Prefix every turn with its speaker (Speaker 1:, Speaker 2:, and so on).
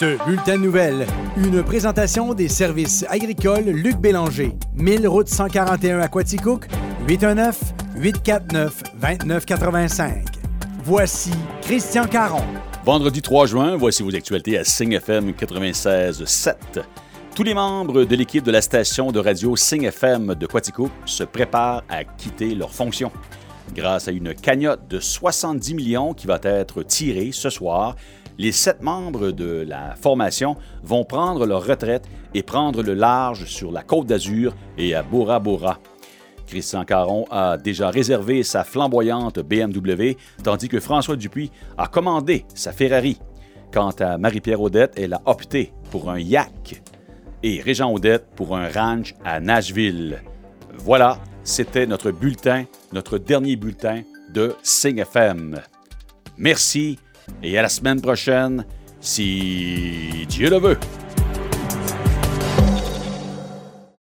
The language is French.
Speaker 1: Bulletin de nouvelles, une présentation des services agricoles Luc Bélanger, 1000 route 141 à Quaticook, 819-849-2985. Voici Christian Caron.
Speaker 2: Vendredi 3 juin, voici vos actualités à Sing FM 96.7. Tous les membres de l'équipe de la station de radio Sing FM de Quaticook se préparent à quitter leurs fonctions. Grâce à une cagnotte de 70 millions qui va être tirée ce soir, les sept membres de la formation vont prendre leur retraite et prendre le large sur la côte d'Azur et à Bora Bora. Christian Caron a déjà réservé sa flamboyante BMW, tandis que François Dupuis a commandé sa Ferrari. Quant à Marie-Pierre Audette, elle a opté pour un yak et Régent Audette pour un ranch à Nashville. Voilà, c'était notre bulletin, notre dernier bulletin de Sing FM. Merci et à la semaine prochaine, si Dieu le veut.